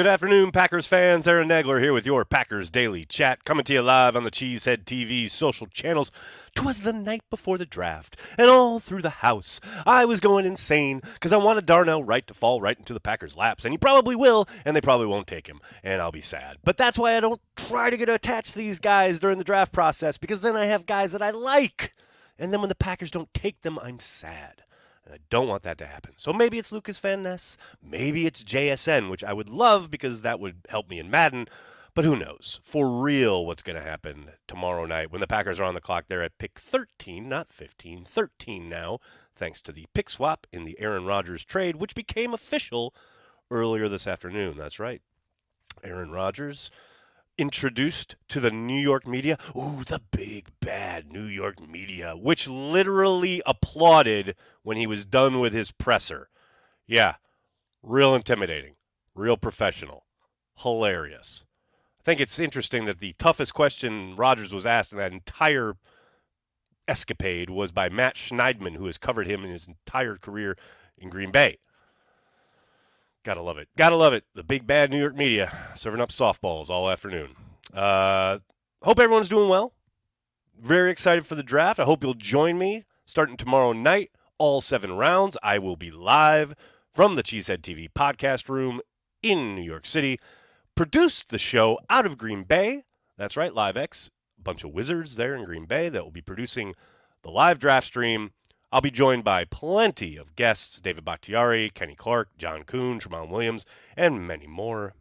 Good afternoon, Packers fans. Aaron Nagler here with your Packers Daily Chat, coming to you live on the Cheesehead TV social channels. Twas the night before the draft, and all through the house I was going insane because I wanted Darnell Wright to fall right into the Packers' laps, and he probably will, and they probably won't take him, and I'll be sad. But that's why I don't try to get attached to these guys during the draft process because then I have guys that I like, and then when the Packers don't take them, I'm sad. And I don't want that to happen. So maybe it's Lucas Van Ness. Maybe it's JSN, which I would love because that would help me in Madden. But who knows? For real, what's going to happen tomorrow night when the Packers are on the clock? They're at pick 13, not 15, 13 now, thanks to the pick swap in the Aaron Rodgers trade, which became official earlier this afternoon. That's right. Aaron Rodgers introduced to the New York media. Ooh, the big bad New York media, which literally applauded when he was done with his presser. Yeah, real intimidating, real professional, hilarious. I think it's interesting that the toughest question Rodgers was asked in that entire escapade was by Matt Schneidman, who has covered him in his entire career in Green Bay. Gotta love it. Gotta love it. The big bad New York media serving up softballs all afternoon. Uh, hope everyone's doing well. Very excited for the draft. I hope you'll join me starting tomorrow night, all seven rounds. I will be live from the Cheesehead TV podcast room in New York City. Produced the show out of Green Bay. That's right, LiveX. A bunch of wizards there in Green Bay that will be producing the live draft stream I'll be joined by plenty of guests David Bakhtiari, Kenny Clark, John Kuhn, Tramon Williams, and many more.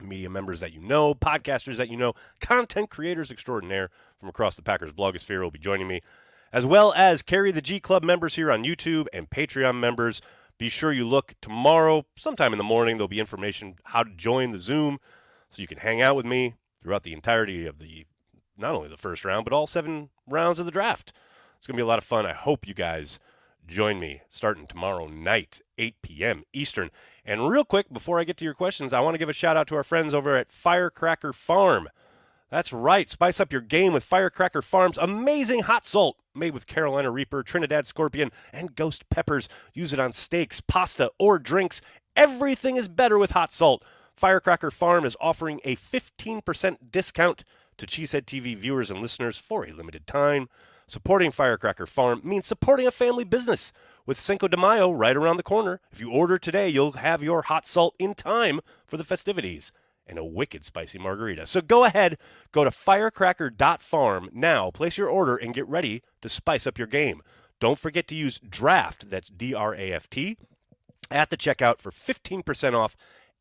Media members that you know, podcasters that you know, content creators extraordinaire from across the Packers blogosphere will be joining me, as well as Carry the G Club members here on YouTube and Patreon members. Be sure you look tomorrow, sometime in the morning. There'll be information how to join the Zoom so you can hang out with me throughout the entirety of the not only the first round, but all seven rounds of the draft. It's going to be a lot of fun. I hope you guys join me starting tomorrow night, 8 p.m. Eastern. And real quick, before I get to your questions, I want to give a shout out to our friends over at Firecracker Farm. That's right. Spice up your game with Firecracker Farm's amazing hot salt made with Carolina Reaper, Trinidad Scorpion, and Ghost Peppers. Use it on steaks, pasta, or drinks. Everything is better with hot salt. Firecracker Farm is offering a 15% discount to Cheesehead TV viewers and listeners for a limited time. Supporting Firecracker Farm means supporting a family business. With Cinco de Mayo right around the corner, if you order today, you'll have your hot salt in time for the festivities and a wicked spicy margarita. So go ahead, go to firecracker.farm now, place your order, and get ready to spice up your game. Don't forget to use DRAFT, that's D R A F T, at the checkout for 15% off.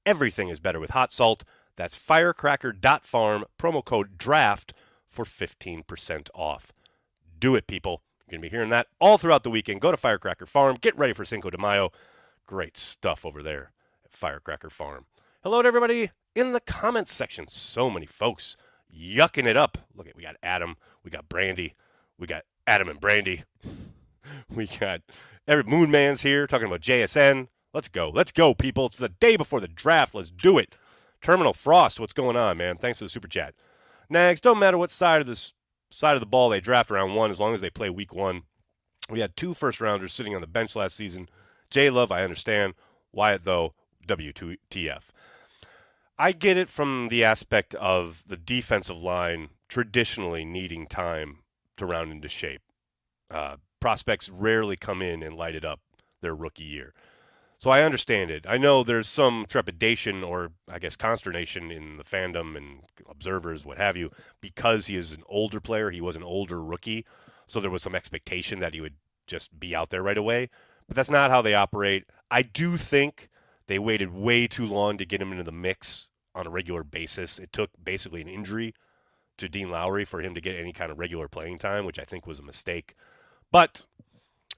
Everything is better with hot salt. That's firecracker.farm, promo code DRAFT for 15% off. Do it, people. You're going to be hearing that all throughout the weekend. Go to Firecracker Farm. Get ready for Cinco de Mayo. Great stuff over there at Firecracker Farm. Hello to everybody in the comments section. So many folks yucking it up. Look at we got Adam, we got Brandy, we got Adam and Brandy. We got every Moon Man's here talking about JSN. Let's go. Let's go, people. It's the day before the draft. Let's do it. Terminal Frost, what's going on, man? Thanks for the super chat. Nags, don't matter what side of this side of the ball they draft round one as long as they play week one. We had two first rounders sitting on the bench last season. J Love, I understand. Wyatt, though, WTF. I get it from the aspect of the defensive line traditionally needing time to round into shape. Uh, prospects rarely come in and light it up their rookie year. So I understand it. I know there's some trepidation or I guess consternation in the fandom and observers, what have you, because he is an older player. He was an older rookie. So there was some expectation that he would just be out there right away. But that's not how they operate. I do think they waited way too long to get him into the mix on a regular basis. It took basically an injury to Dean Lowry for him to get any kind of regular playing time, which I think was a mistake. But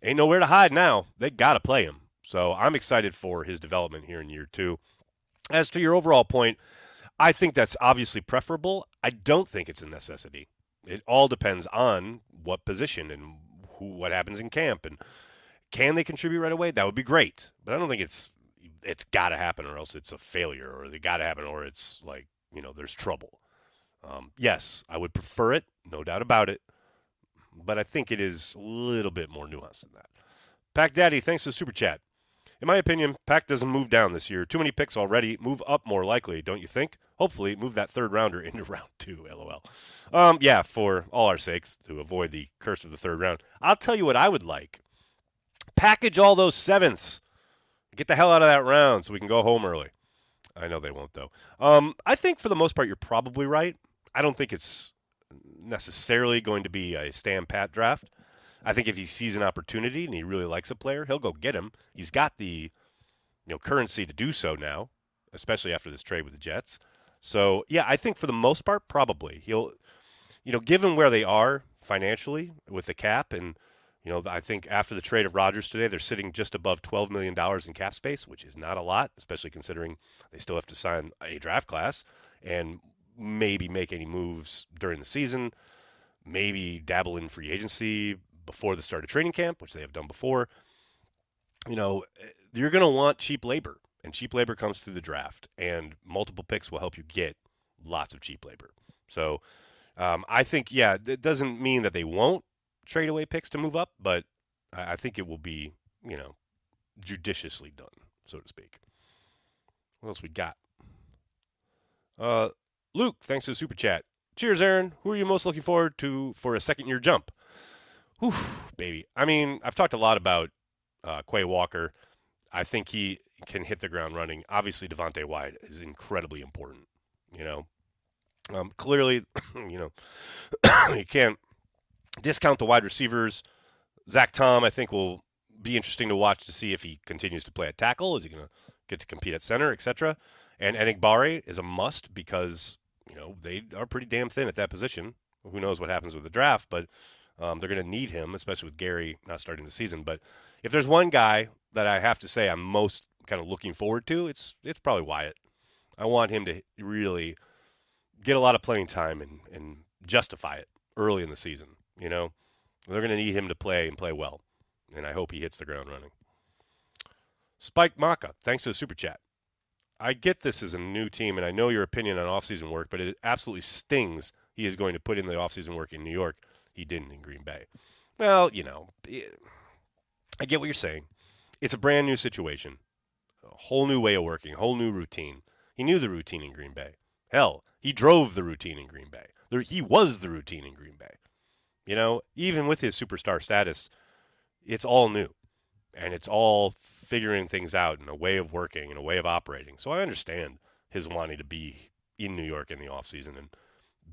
ain't nowhere to hide now. They got to play him. So I'm excited for his development here in year two. As to your overall point, I think that's obviously preferable. I don't think it's a necessity. It all depends on what position and who, what happens in camp and can they contribute right away? That would be great. But I don't think it's it's got to happen or else it's a failure or they got to happen or it's like you know there's trouble. Um, yes, I would prefer it, no doubt about it. But I think it is a little bit more nuanced than that. Pack Daddy, thanks for the super chat. In my opinion, Pack doesn't move down this year. Too many picks already. Move up more likely, don't you think? Hopefully, move that third rounder into round two. LOL. Um, yeah, for all our sakes, to avoid the curse of the third round. I'll tell you what I would like. Package all those sevenths. Get the hell out of that round so we can go home early. I know they won't though. Um, I think for the most part you're probably right. I don't think it's necessarily going to be a stand pat draft. I think if he sees an opportunity and he really likes a player, he'll go get him. He's got the you know currency to do so now, especially after this trade with the Jets. So yeah, I think for the most part, probably he'll, you know, given where they are financially with the cap, and you know, I think after the trade of Rodgers today, they're sitting just above twelve million dollars in cap space, which is not a lot, especially considering they still have to sign a draft class and maybe make any moves during the season, maybe dabble in free agency before the start of training camp, which they have done before. You know, you're going to want cheap labor and cheap labor comes through the draft, and multiple picks will help you get lots of cheap labor. So um, I think, yeah, it doesn't mean that they won't trade away picks to move up, but I think it will be, you know, judiciously done, so to speak. What else we got? Uh, Luke, thanks for the super chat. Cheers, Aaron. Who are you most looking forward to for a second year jump? Whew, baby. I mean, I've talked a lot about uh, Quay Walker. I think he can hit the ground running. Obviously, Devonte Wyatt is incredibly important. You know, um, clearly, you know, you can't discount the wide receivers. Zach Tom, I think, will be interesting to watch to see if he continues to play at tackle. Is he going to get to compete at center, etc. And Enagbare is a must because you know they are pretty damn thin at that position. Who knows what happens with the draft, but um, they're going to need him, especially with Gary not starting the season. But if there's one guy that I have to say I'm most kind of looking forward to, it's it's probably Wyatt. I want him to really get a lot of playing time and, and justify it early in the season. You know, they're going to need him to play and play well, and I hope he hits the ground running. Spike Maka, thanks for the super chat. I get this as a new team, and I know your opinion on offseason work, but it absolutely stings he is going to put in the offseason work in New York. He didn't in Green Bay. Well, you know, I get what you're saying. It's a brand new situation, a whole new way of working, whole new routine. He knew the routine in Green Bay. Hell, he drove the routine in Green Bay. He was the routine in Green Bay. You know, even with his superstar status, it's all new. And it's all figuring things out and a way of working and a way of operating. So I understand his wanting to be in New York in the offseason and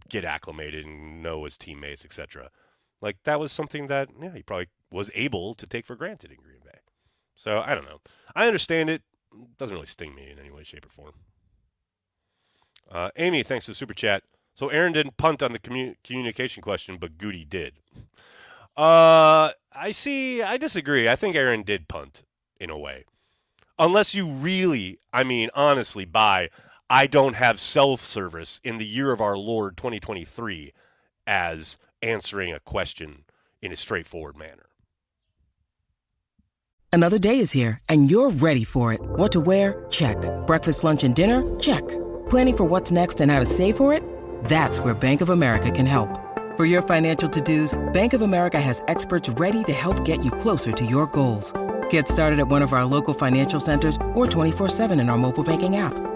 get acclimated and know his teammates, etc. Like that was something that yeah, he probably was able to take for granted in Green Bay. So I don't know. I understand it. it doesn't really sting me in any way, shape, or form. Uh, Amy, thanks for the super chat. So Aaron didn't punt on the commu- communication question, but Gutey did. Uh, I see. I disagree. I think Aaron did punt in a way, unless you really, I mean, honestly, buy. I don't have self service in the year of our Lord 2023 as answering a question in a straightforward manner. Another day is here, and you're ready for it. What to wear? Check. Breakfast, lunch, and dinner? Check. Planning for what's next and how to save for it? That's where Bank of America can help. For your financial to dos, Bank of America has experts ready to help get you closer to your goals. Get started at one of our local financial centers or 24-7 in our mobile banking app.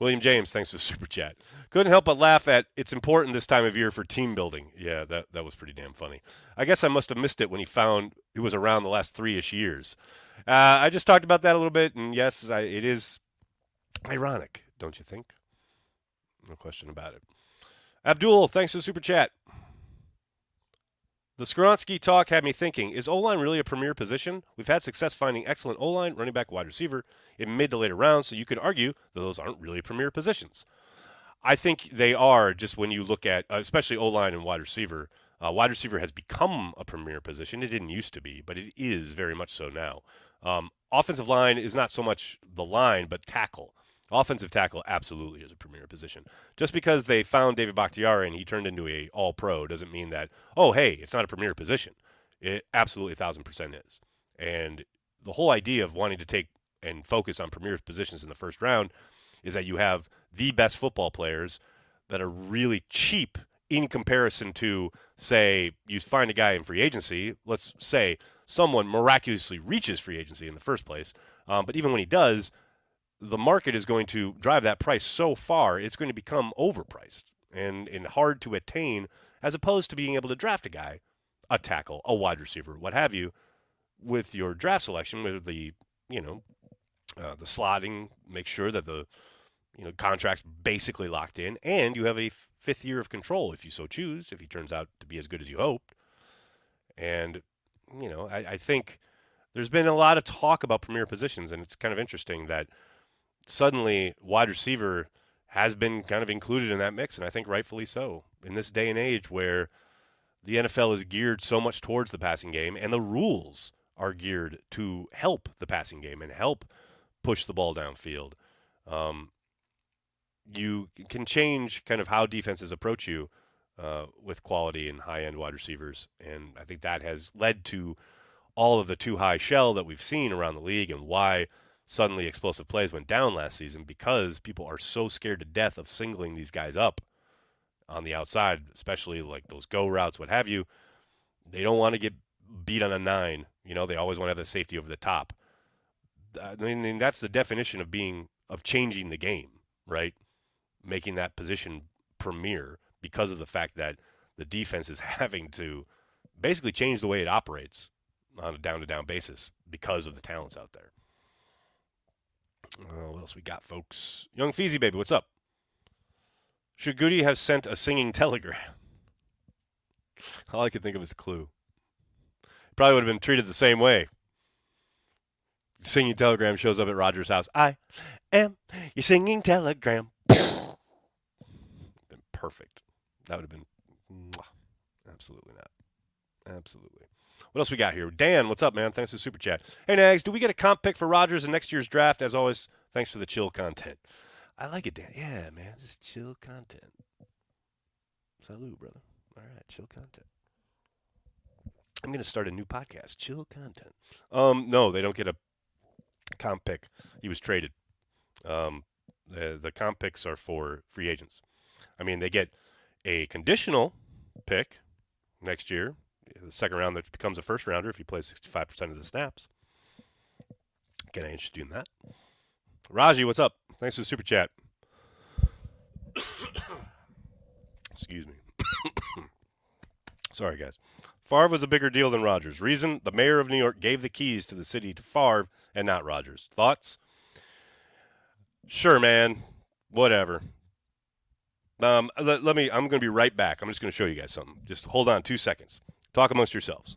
William James, thanks for the super chat. Couldn't help but laugh at it's important this time of year for team building. Yeah, that, that was pretty damn funny. I guess I must have missed it when he found it was around the last three ish years. Uh, I just talked about that a little bit, and yes, I, it is ironic, don't you think? No question about it. Abdul, thanks for the super chat. The Skoronski talk had me thinking, is O-line really a premier position? We've had success finding excellent O-line, running back, wide receiver in mid to later rounds, so you could argue that those aren't really premier positions. I think they are just when you look at, especially O-line and wide receiver. Uh, wide receiver has become a premier position. It didn't used to be, but it is very much so now. Um, offensive line is not so much the line, but tackle. Offensive tackle absolutely is a premier position. Just because they found David Bakhtiari and he turned into a all pro doesn't mean that, oh, hey, it's not a premier position. It absolutely thousand percent is. And the whole idea of wanting to take and focus on premier positions in the first round is that you have the best football players that are really cheap in comparison to, say, you find a guy in free agency. Let's say someone miraculously reaches free agency in the first place. Um, but even when he does, the market is going to drive that price so far, it's going to become overpriced and, and hard to attain, as opposed to being able to draft a guy, a tackle, a wide receiver, what have you, with your draft selection, with the you know uh, the slotting, make sure that the you know contract's basically locked in, and you have a f- fifth year of control if you so choose, if he turns out to be as good as you hoped. And you know, I, I think there's been a lot of talk about premier positions, and it's kind of interesting that suddenly wide receiver has been kind of included in that mix, and I think rightfully so. In this day and age where the NFL is geared so much towards the passing game, and the rules are geared to help the passing game and help push the ball downfield, um, you can change kind of how defenses approach you uh, with quality and high end wide receivers. And I think that has led to all of the two high shell that we've seen around the league and why suddenly explosive plays went down last season because people are so scared to death of singling these guys up on the outside, especially like those go routes, what have you. They don't want to get beat on a nine. You know, they always want to have the safety over the top. I mean, that's the definition of being of changing the game, right? Making that position premier because of the fact that the defense is having to basically change the way it operates on a down to down basis because of the talents out there. Uh, what else we got, folks? Young Feezy Baby, what's up? Should Gutey have sent a singing telegram? All I could think of is Clue. Probably would have been treated the same way. Singing telegram shows up at Rodgers' house. I am your singing telegram. been perfect. That would have been mwah. absolutely not. Absolutely. What else we got here? Dan, what's up, man? Thanks for the super chat. Hey, Nags, do we get a comp pick for Rodgers in next year's draft? As always, thanks for the chill content. I like it, Dan. Yeah, man, this is chill content. Salute, brother. All right, chill content. I'm to start a new podcast, chill content. Um, no, they don't get a comp pick. He was traded. Um, the the comp picks are for free agents. I mean, they get a conditional pick next year the second round that becomes a first rounder if he plays 65% of the snaps. Get any interest in that? Raji, what's up? Thanks for the super chat. Excuse me. Sorry, guys. Favre was a bigger deal than Rodgers. Reason the mayor of New York gave the keys to the city to Favre and not Rodgers. Thoughts? Sure, man. Whatever. Um, let, let me. I'm going to be right back. I'm just going to show you guys something. Just hold on two seconds. Talk amongst yourselves.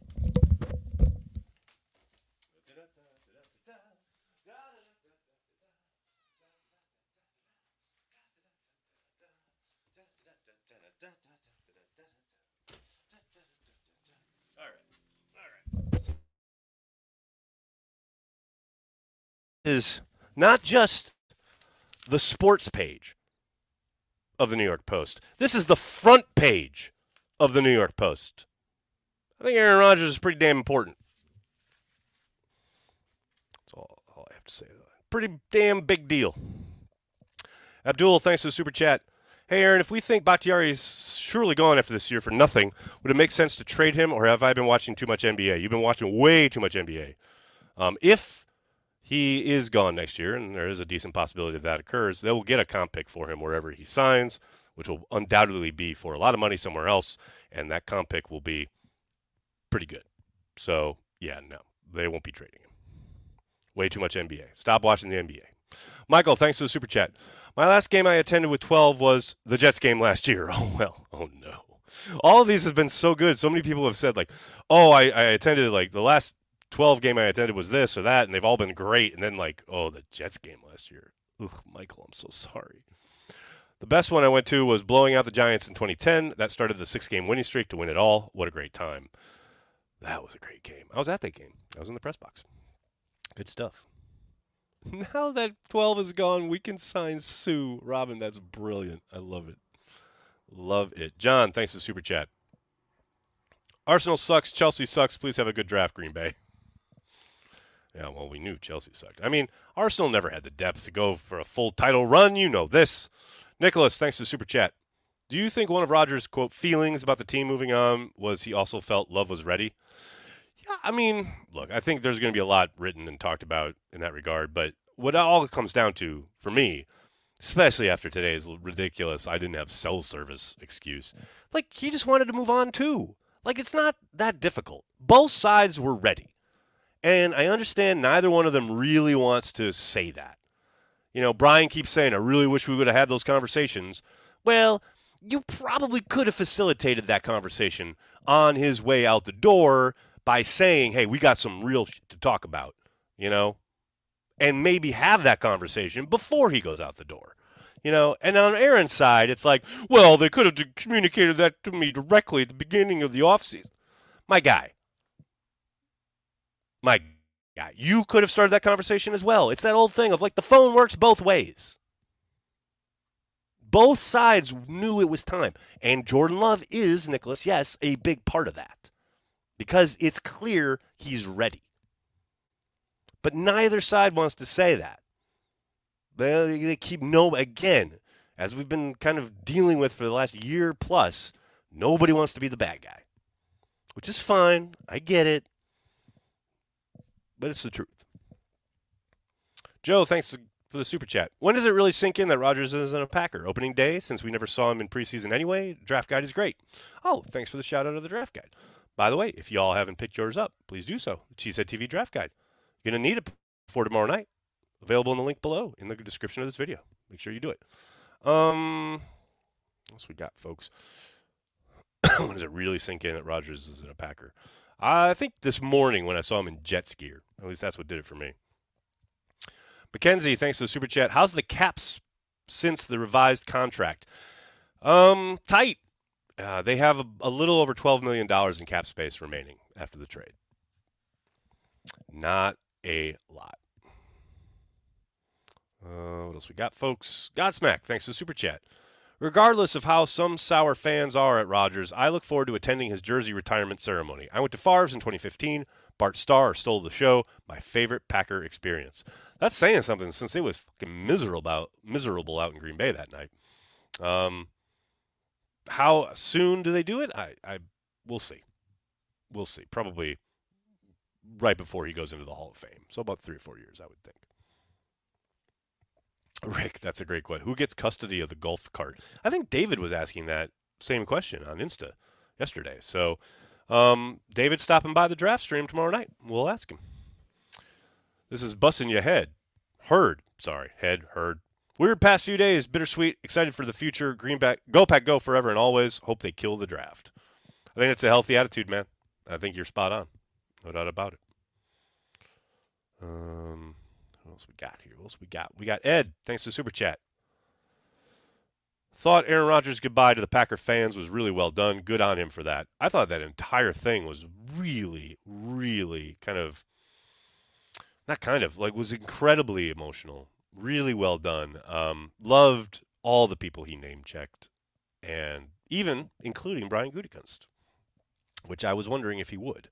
Is not just the sports page of the New York Post. This is the front page of the New York Post. I think Aaron Rodgers is pretty damn important. That's all, all I have to say. Pretty damn big deal. Abdul, thanks for the super chat. Hey, Aaron, if we think Bakhtiari is surely gone after this year for nothing, would it make sense to trade him, or have I been watching too much NBA? You've been watching way too much NBA. Um, if he is gone next year, and there is a decent possibility that, that occurs. They will get a comp pick for him wherever he signs, which will undoubtedly be for a lot of money somewhere else, and that comp pick will be pretty good. So, yeah, no, they won't be trading him. Way too much NBA. Stop watching the NBA. Michael, thanks for the super chat. My last game I attended with 12 was the Jets game last year. Oh, well. Oh, no. All of these have been so good. So many people have said, like, oh, I, I attended, like, the last 12 game I attended was this or that, and they've all been great. And then, like, oh, the Jets game last year. Ugh, Michael, I'm so sorry. The best one I went to was blowing out the Giants in 2010. That started the six game winning streak to win it all. What a great time. That was a great game. I was at that game, I was in the press box. Good stuff. Now that 12 is gone, we can sign Sue. Robin, that's brilliant. I love it. Love it. John, thanks for the super chat. Arsenal sucks. Chelsea sucks. Please have a good draft, Green Bay. Yeah, well, we knew Chelsea sucked. I mean, Arsenal never had the depth to go for a full title run. You know this. Nicholas, thanks for the super chat. Do you think one of Rodgers' quote feelings about the team moving on was he also felt love was ready? Yeah, I mean, look, I think there's going to be a lot written and talked about in that regard, but what it all comes down to for me, especially after today's ridiculous I didn't have cell service excuse, like he just wanted to move on too. Like it's not that difficult. Both sides were ready. And I understand neither one of them really wants to say that. You know, Brian keeps saying, I really wish we would have had those conversations. Well, you probably could have facilitated that conversation on his way out the door by saying, hey, we got some real shit to talk about, you know, and maybe have that conversation before he goes out the door. You know, and on Aaron's side, it's like, well, they could have communicated that to me directly at the beginning of the offseason. My guy, my guy, you could have started that conversation as well. It's that old thing of like the phone works both ways. Both sides knew it was time. And Jordan Love is, Nicholas, yes, a big part of that because it's clear he's ready. But neither side wants to say that. They, they keep no, again, as we've been kind of dealing with for the last year plus, nobody wants to be the bad guy, which is fine. I get it. But it's the truth. Joe, thanks for the super chat. When does it really sink in that Rodgers isn't a Packer? Opening day, since we never saw him in preseason anyway. Draft guide is great. Oh, thanks for the shout out of the draft guide. By the way, if y'all haven't picked yours up, please do so. Cheesehead TV draft guide. You're to need it for tomorrow night. Available in the link below in the description of this video. Make sure you do it. Um, what else we got, folks? when does it really sink in that Rodgers isn't a Packer? I think this morning when I saw him in Jets gear. At least that's what did it for me. Mackenzie, thanks for the super chat. How's the caps since the revised contract? Um, tight. Uh, they have a, a, little over $12 million in cap space remaining after the trade. Not a lot. Uh, what else we got, folks? Godsmack, thanks for the super chat. Regardless of how some sour fans are at Rodgers, I look forward to attending his jersey retirement ceremony. I went to Favre's in 2015. Bart Starr stole the show. My favorite Packer experience. That's saying something since it was fucking miserable out, miserable out in Green Bay that night. Um, how soon do they do it? I, I, we'll see. We'll see. Probably right before he goes into the Hall of Fame. So about three or four years, I would think. Rick, that's a great question. Who gets custody of the golf cart? I think David was asking that same question on Insta yesterday. So, um, David stopping by the draft stream tomorrow night. We'll ask him. This is busting your head. Heard. Sorry, head, heard. Weird past few days, bittersweet, excited for the future. Greenback, go pack, go forever and always. Hope they kill the draft. I think it's a healthy attitude, man. I think you're spot on. No doubt about it. Um, what else we got here? What else we got? We got Ed. Thanks to Super Chat. Thought Aaron Rodgers' goodbye to the Packer fans was really well done. Good on him for that. I thought that entire thing was really, really kind of, not kind of, like was incredibly emotional. Really well done. Um, loved all the people he name checked, and even including Brian Gutekunst, which I was wondering if he would.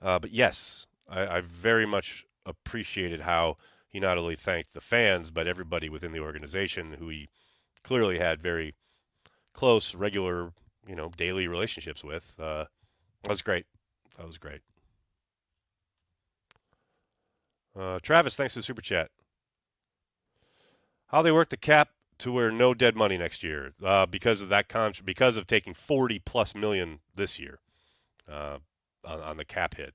Uh, but yes, I, I very much appreciated how he not only thanked the fans but everybody within the organization who he clearly had very close, regular, you know, daily relationships with. Uh, that was great. That was great. Uh, Travis, thanks for the super chat. How they work the cap to where no dead money next year uh, because of that con- because of taking 40 plus million this year uh, on, on, the cap hit.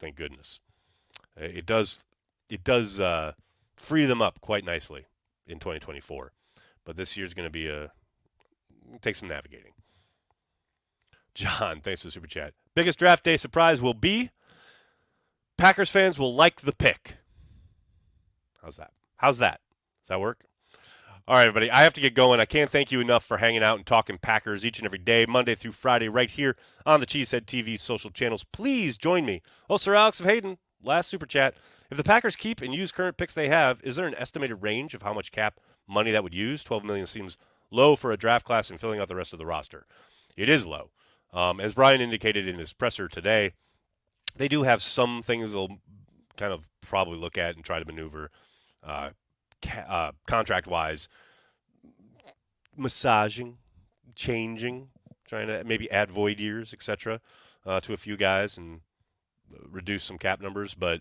Thank goodness. It does it does uh, free them up quite nicely in 2024. But this year's going to be a take some navigating. John, thanks for the super chat. Biggest draft day surprise will be Packers fans will like the pick. How's that? How's that? Does that work? All right, everybody. I have to get going. I can't thank you enough for hanging out and talking Packers each and every day, Monday through Friday, right here on the Cheesehead TV social channels. Please join me. Oh, Sir Alex of Hayden, last super chat. If the Packers keep and use current picks they have, is there an estimated range of how much cap money that would use? 12 million seems low for a draft class and filling out the rest of the roster. It is low. Um, as Brian indicated in his presser today, they do have some things they'll kind of probably look at and try to maneuver. Uh, uh, contract wise, massaging, changing, trying to maybe add void years, etc., uh, to a few guys and reduce some cap numbers. But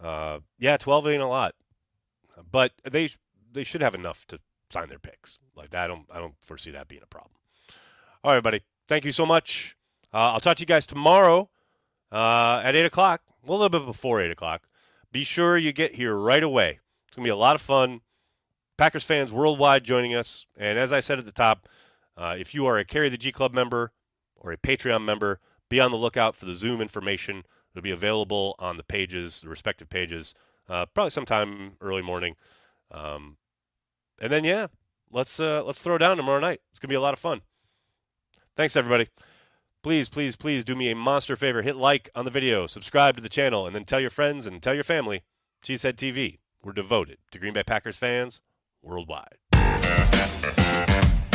uh, yeah, 12 ain't a lot, but they they should have enough to sign their picks. Like that, I don't I don't foresee that being a problem. All right, buddy. Thank you so much. Uh, I'll talk to you guys tomorrow uh, at eight o'clock. Well, a little bit before eight o'clock. Be sure you get here right away. It's to be a lot of fun. Packers fans worldwide joining us. And as I said at the top, uh, if you are a Carry the G Club member or a Patreon member, be on the lookout for the Zoom information. It'll be available on the pages, the respective pages, uh, probably sometime early morning. Um, and then, yeah, let's uh, let's throw down tomorrow night. It's gonna be a lot of fun. Thanks, everybody. Please, please, please do me a monster favor. Hit like on the video, subscribe to the channel, and then tell your friends and tell your family. Cheesehead TV. We're devoted to Green Bay Packers fans worldwide.